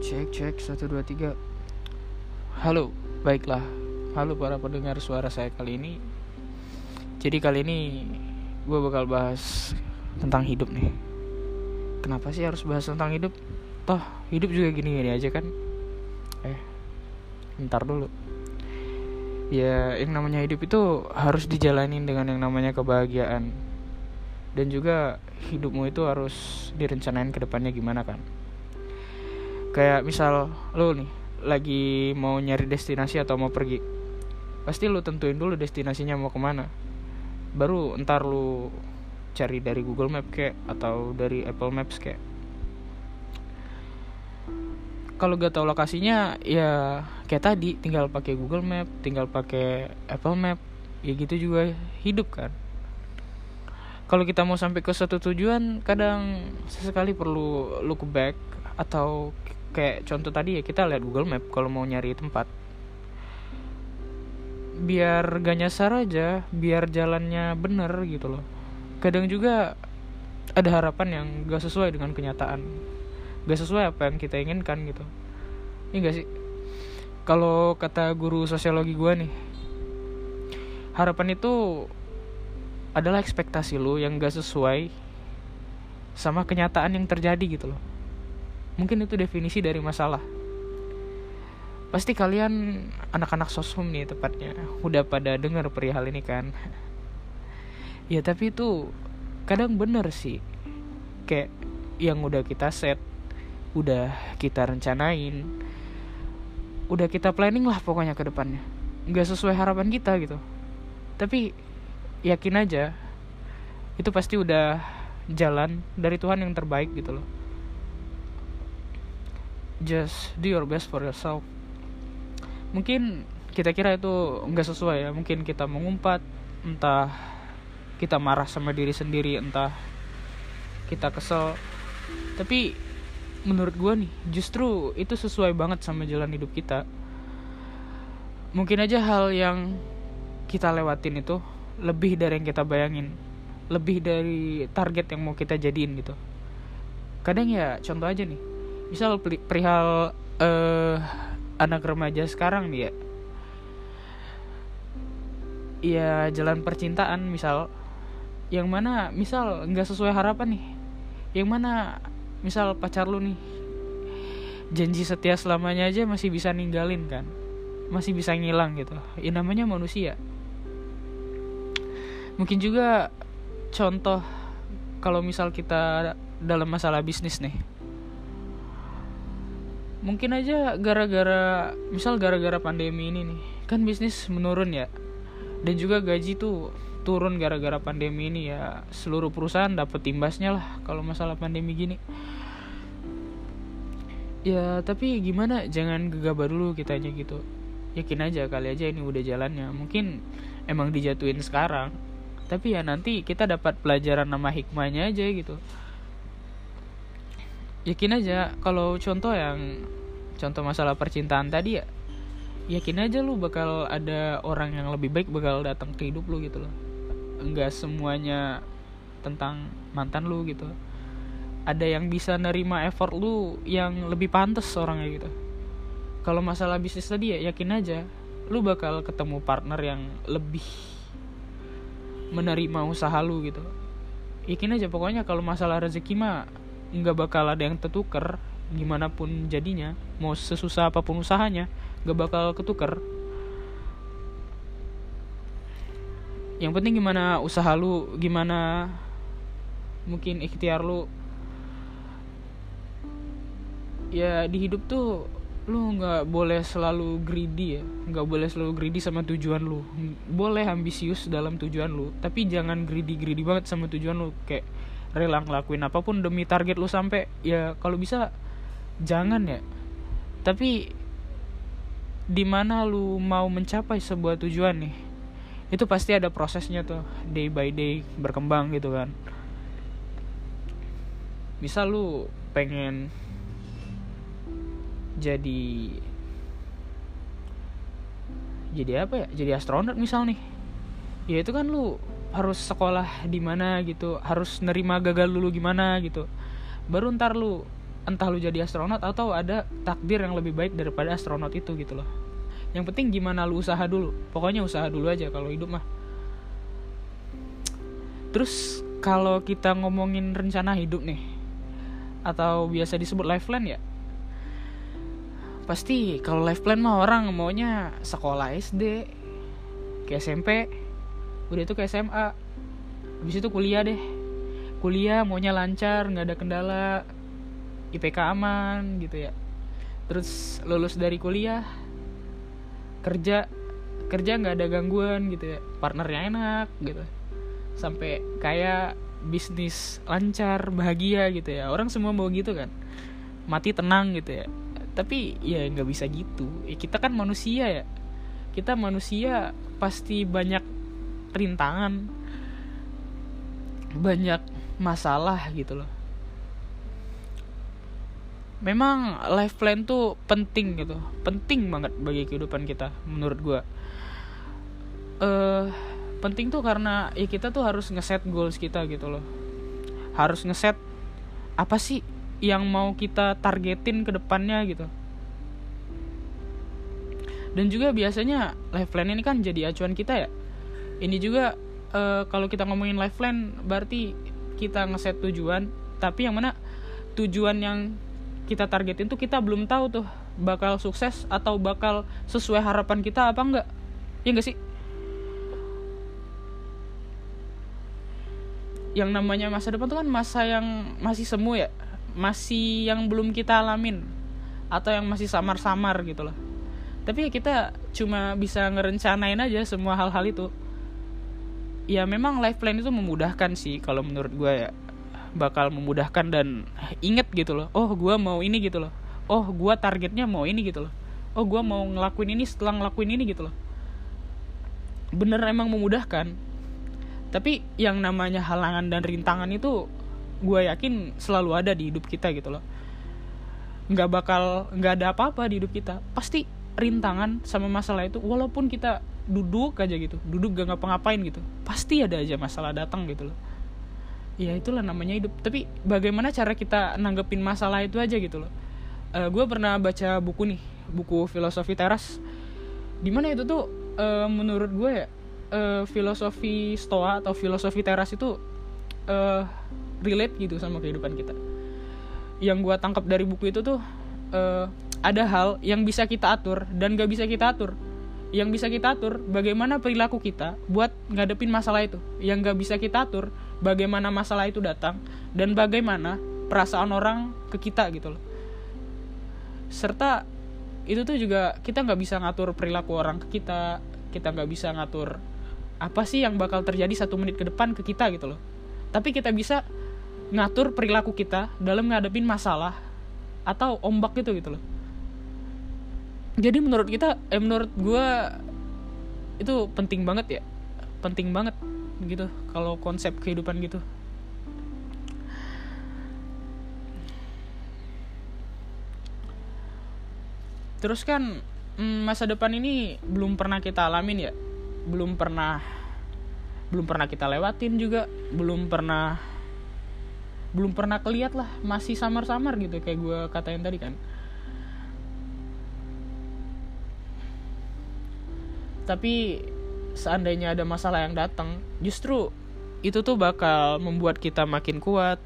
Cek cek satu dua tiga. Halo, baiklah. Halo para pendengar suara saya kali ini. Jadi kali ini gue bakal bahas tentang hidup nih. Kenapa sih harus bahas tentang hidup? Toh hidup juga gini-gini aja kan? Eh, ntar dulu. Ya, yang namanya hidup itu harus dijalanin dengan yang namanya kebahagiaan. Dan juga hidupmu itu harus direncanain ke depannya gimana kan? Kayak misal lu nih lagi mau nyari destinasi atau mau pergi pasti lu tentuin dulu destinasinya mau ke mana. Baru ntar lu cari dari Google Map kayak atau dari Apple Maps kayak. Kalau gak tahu lokasinya ya kayak tadi tinggal pakai Google Map tinggal pakai Apple Map ya gitu juga hidup kan. Kalau kita mau sampai ke suatu tujuan kadang sesekali perlu look back atau kayak contoh tadi ya kita lihat Google Map kalau mau nyari tempat. Biar gak nyasar aja biar jalannya bener gitu loh. Kadang juga ada harapan yang gak sesuai dengan kenyataan. Gak sesuai apa yang kita inginkan gitu. Ini gak sih? Kalau kata guru sosiologi gue nih harapan itu adalah ekspektasi lu yang gak sesuai sama kenyataan yang terjadi gitu loh mungkin itu definisi dari masalah. Pasti kalian anak-anak sosum nih tepatnya. Udah pada dengar perihal ini kan? Ya tapi itu kadang bener sih. Kayak yang udah kita set udah kita rencanain udah kita planning lah pokoknya ke depannya. Nggak sesuai harapan kita gitu. Tapi yakin aja itu pasti udah jalan dari Tuhan yang terbaik gitu loh just do your best for yourself. Mungkin kita kira itu nggak sesuai ya. Mungkin kita mengumpat entah kita marah sama diri sendiri entah kita kesel. Tapi menurut gue nih justru itu sesuai banget sama jalan hidup kita. Mungkin aja hal yang kita lewatin itu lebih dari yang kita bayangin. Lebih dari target yang mau kita jadiin gitu. Kadang ya contoh aja nih misal perihal uh, anak remaja sekarang nih ya. Ya jalan percintaan misal. Yang mana misal nggak sesuai harapan nih. Yang mana misal pacar lu nih janji setia selamanya aja masih bisa ninggalin kan. Masih bisa ngilang gitu. Ya namanya manusia. Mungkin juga contoh kalau misal kita dalam masalah bisnis nih mungkin aja gara-gara misal gara-gara pandemi ini nih kan bisnis menurun ya. Dan juga gaji tuh turun gara-gara pandemi ini ya. Seluruh perusahaan dapat imbasnya lah kalau masalah pandemi gini. Ya tapi gimana? Jangan gegabah dulu kitanya gitu. Yakin aja kali aja ini udah jalannya. Mungkin emang dijatuhin sekarang. Tapi ya nanti kita dapat pelajaran nama hikmahnya aja gitu yakin aja kalau contoh yang contoh masalah percintaan tadi ya yakin aja lu bakal ada orang yang lebih baik bakal datang ke hidup lu gitu loh. Enggak semuanya tentang mantan lu gitu. Ada yang bisa nerima effort lu yang lebih pantas orangnya gitu. Kalau masalah bisnis tadi ya yakin aja lu bakal ketemu partner yang lebih menerima usaha lu gitu. Yakin aja pokoknya kalau masalah rezeki mah nggak bakal ada yang tertuker gimana pun jadinya mau sesusah apa pun usahanya nggak bakal ketuker. Yang penting gimana usaha lu gimana mungkin ikhtiar lu. Ya di hidup tuh lu nggak boleh selalu greedy ya nggak boleh selalu greedy sama tujuan lu. Boleh ambisius dalam tujuan lu tapi jangan greedy greedy banget sama tujuan lu. Kayak rela ngelakuin apa pun demi target lu sampai ya kalau bisa jangan ya. Tapi di mana lu mau mencapai sebuah tujuan nih itu pasti ada prosesnya tuh day by day berkembang gitu kan. Bisa lu pengen jadi jadi apa ya jadi astronot misal nih ya itu kan lu harus sekolah di mana gitu harus nerima gagal dulu gimana gitu. Baru ntar lu entah lu jadi astronot atau ada takdir yang lebih baik daripada astronot itu gitu loh. Yang penting gimana lu usaha dulu pokoknya usaha dulu aja kalau hidup mah. Terus kalau kita ngomongin rencana hidup nih atau biasa disebut life plan ya pasti kalau life plan mah orang maunya sekolah SD ke SMP udah itu ke SMA habis itu kuliah deh. Kuliah maunya lancar nggak ada kendala. IPK aman gitu ya. Terus lulus dari kuliah kerja kerja nggak ada gangguan gitu ya. Partnernya enak gitu. Sampai kayak bisnis lancar bahagia gitu ya. Orang semua mau gitu kan. Mati tenang gitu ya. Tapi ya nggak bisa gitu. Ya, kita kan manusia ya. Kita manusia pasti banyak rintangan. Banyak masalah gitu loh. Memang life plan tuh penting gitu. Penting banget bagi kehidupan kita menurut gue uh, penting tuh karena ya kita tuh harus ngeset goals kita gitu loh. Harus ngeset apa sih yang mau kita targetin ke depannya gitu. Dan juga biasanya life plan ini kan jadi acuan kita ya ini juga uh, kalau kita ngomongin life plan berarti kita ngeset tujuan. Tapi yang mana tujuan yang kita targetin tuh kita belum tahu tuh bakal sukses atau bakal sesuai harapan kita apa enggak. Ya enggak sih? Yang namanya masa depan tuh kan masa yang masih semu ya. Masih yang belum kita alamin. Atau yang masih samar-samar gitu loh. Tapi ya kita cuma bisa ngerencanain aja semua hal-hal itu ya memang life plan itu memudahkan sih kalau menurut gue ya. Bakal memudahkan dan inget gitu loh oh gue mau ini gitu loh. Oh gue targetnya mau ini gitu loh. Oh gue mau ngelakuin ini setelah ngelakuin ini gitu loh. Bener emang memudahkan. Tapi yang namanya halangan dan rintangan itu gue yakin selalu ada di hidup kita gitu loh. Nggak bakal nggak ada apa-apa di hidup kita. Pasti rintangan sama masalah itu walaupun kita duduk aja gitu. Duduk gak ngapa-ngapain gitu. Pasti ada aja masalah datang gitu loh. Ya itulah namanya hidup. Tapi bagaimana cara kita nanggepin masalah itu aja gitu loh. Uh, eh, gue pernah baca buku nih buku filosofi teras. Di mana itu tuh uh, menurut gue ya uh, filosofi stoa atau filosofi teras itu uh, relate gitu sama kehidupan kita. Yang gue tangkap dari buku itu tuh uh, ada hal yang bisa kita atur dan gak bisa kita atur yang bisa kita atur bagaimana perilaku kita buat ngadepin masalah itu. Yang gak bisa kita atur bagaimana masalah itu datang dan bagaimana perasaan orang ke kita gitu loh. Serta itu tuh juga kita nggak bisa ngatur perilaku orang ke kita kita nggak bisa ngatur apa sih yang bakal terjadi satu menit ke depan ke kita gitu loh. Tapi kita bisa ngatur perilaku kita dalam ngadepin masalah atau ombak gitu gitu loh jadi menurut kita eh menurut gue itu penting banget ya. Penting banget gitu kalau konsep kehidupan gitu. Terus kan mm, masa depan ini belum pernah kita alamin ya. Belum pernah belum pernah kita lewatin juga. Belum pernah belum pernah keliat lah masih samar-samar gitu kayak gue katain tadi kan tapi seandainya ada masalah yang datang justru itu tuh bakal membuat kita makin kuat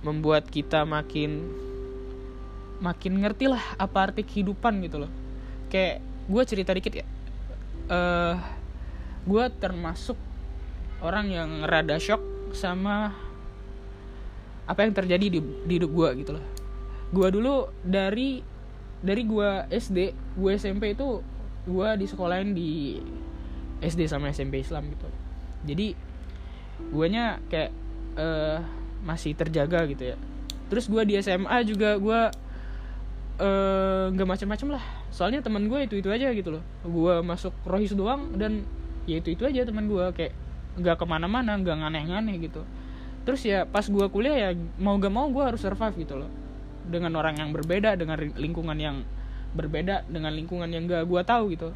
membuat kita makin makin ngerti lah apa arti kehidupan gitu loh. Kayak gue cerita dikit ya. Uh, eh, gue termasuk orang yang rada shock sama apa yang terjadi di, di hidup gue gitu loh. Gue dulu dari dari gue SD gue SMP itu gue di sekolahin di SD sama SMP Islam gitu. Jadi guanya kayak uh, masih terjaga gitu ya. Terus gue di SMA juga gue uh, nggak macam-macam lah. Soalnya teman gue itu itu aja gitu loh. Gue masuk rohis doang dan ya itu itu aja teman gue kayak nggak ke mana-mana nggak nganeh-nganeh gitu. Terus ya pas gue kuliah ya mau gak mau gue harus survive gitu loh. Dengan orang yang berbeda dengan lingkungan yang berbeda dengan lingkungan yang gak gue tahu gitu.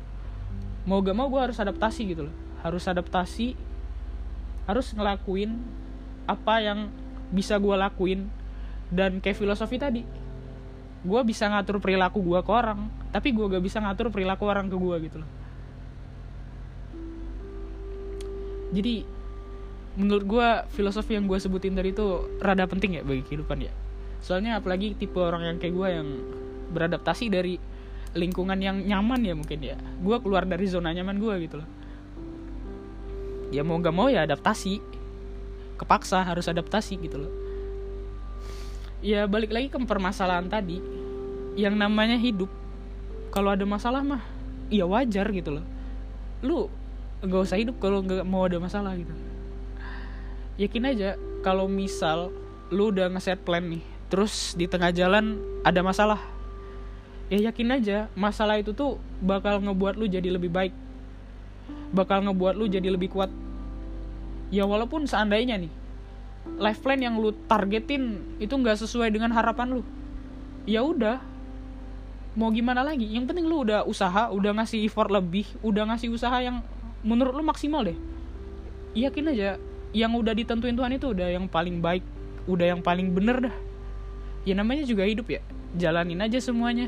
Mau gak mau gue harus adaptasi gitu loh. Harus adaptasi harus ngelakuin apa yang bisa gue lakuin. Dan kayak filosofi tadi gue bisa ngatur perilaku gue ke orang tapi gue gak bisa ngatur perilaku orang ke gue gitu loh. Jadi menurut gue filosofi yang gue sebutin tadi itu rada penting ya bagi kehidupan ya. Soalnya apalagi tipe orang yang kayak gue yang beradaptasi dari lingkungan yang nyaman ya mungkin ya. Gue keluar dari zona nyaman gue gitu loh. Ya mau gak mau ya adaptasi. Kepaksa harus adaptasi gitu loh. Ya balik lagi ke permasalahan tadi. Yang namanya hidup kalau ada masalah mah ya wajar gitu loh. Lu gak usah hidup kalau nggak mau ada masalah gitu. Yakin aja kalau misal lu udah ngeset plan nih terus di tengah jalan ada masalah ya yakin aja masalah itu tuh bakal ngebuat lu jadi lebih baik. Bakal ngebuat lu jadi lebih kuat. Ya walaupun seandainya nih life plan yang lu targetin itu nggak sesuai dengan harapan lu ya udah. Mau gimana lagi? Yang penting lu udah usaha udah ngasih effort lebih udah ngasih usaha yang menurut lu maksimal deh. Yakin aja yang udah ditentuin Tuhan itu udah yang paling baik udah yang paling bener dah. Ya namanya juga hidup ya. Jalanin aja semuanya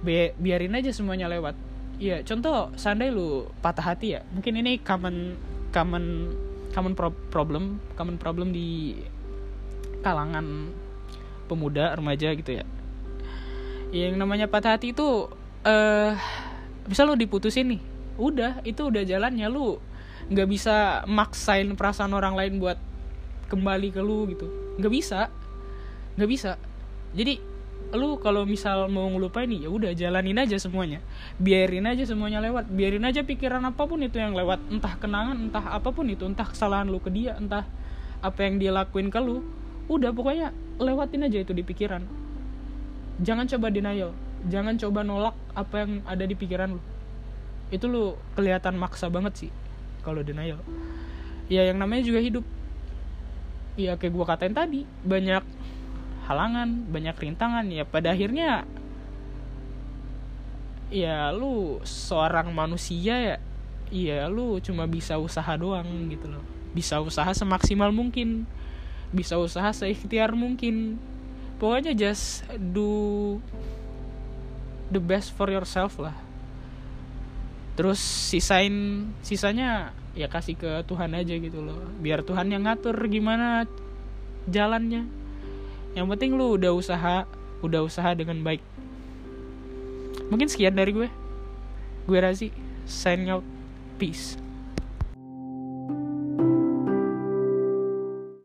Bi biarin aja semuanya lewat. Ya contoh seandainya lu patah hati ya mungkin ini common common common pro problem common problem di kalangan pemuda remaja gitu ya. Yang namanya patah hati itu eh uh, bisa lu diputusin nih. Udah itu udah jalannya. Lu nggak bisa maksain perasaan orang lain buat kembali ke lu gitu. Nggak bisa. Nggak bisa. Jadi lu kalau misal mau ngelupain nih ya udah jalanin aja semuanya. Biarin aja semuanya lewat. Biarin aja pikiran apa pun itu yang lewat. Entah kenangan entah apa pun itu. Entah kesalahan lu ke dia entah apa yang dia lakuin ke lu. Udah pokoknya lewatin aja itu di pikiran. Jangan coba denial. Jangan coba nolak apa yang ada di pikiran lu. Itu lu kelihatan maksa banget sih kalau denial. Ya yang namanya juga hidup. Ya kayak gue katain tadi banyak halangan banyak rintangan. Ya pada akhirnya ya lu seorang manusia ya ya lu cuma bisa usaha doang gitu loh. Bisa usaha semaksimal mungkin. Bisa usaha seikhtiar mungkin. Pokoknya just do the best for yourself lah. Terus sisain sisanya ya kasih ke Tuhan aja gitu loh. Biar Tuhan yang ngatur gimana jalannya yang penting lu udah usaha udah usaha dengan baik. Mungkin sekian dari gue. Gue Razi sign out. Peace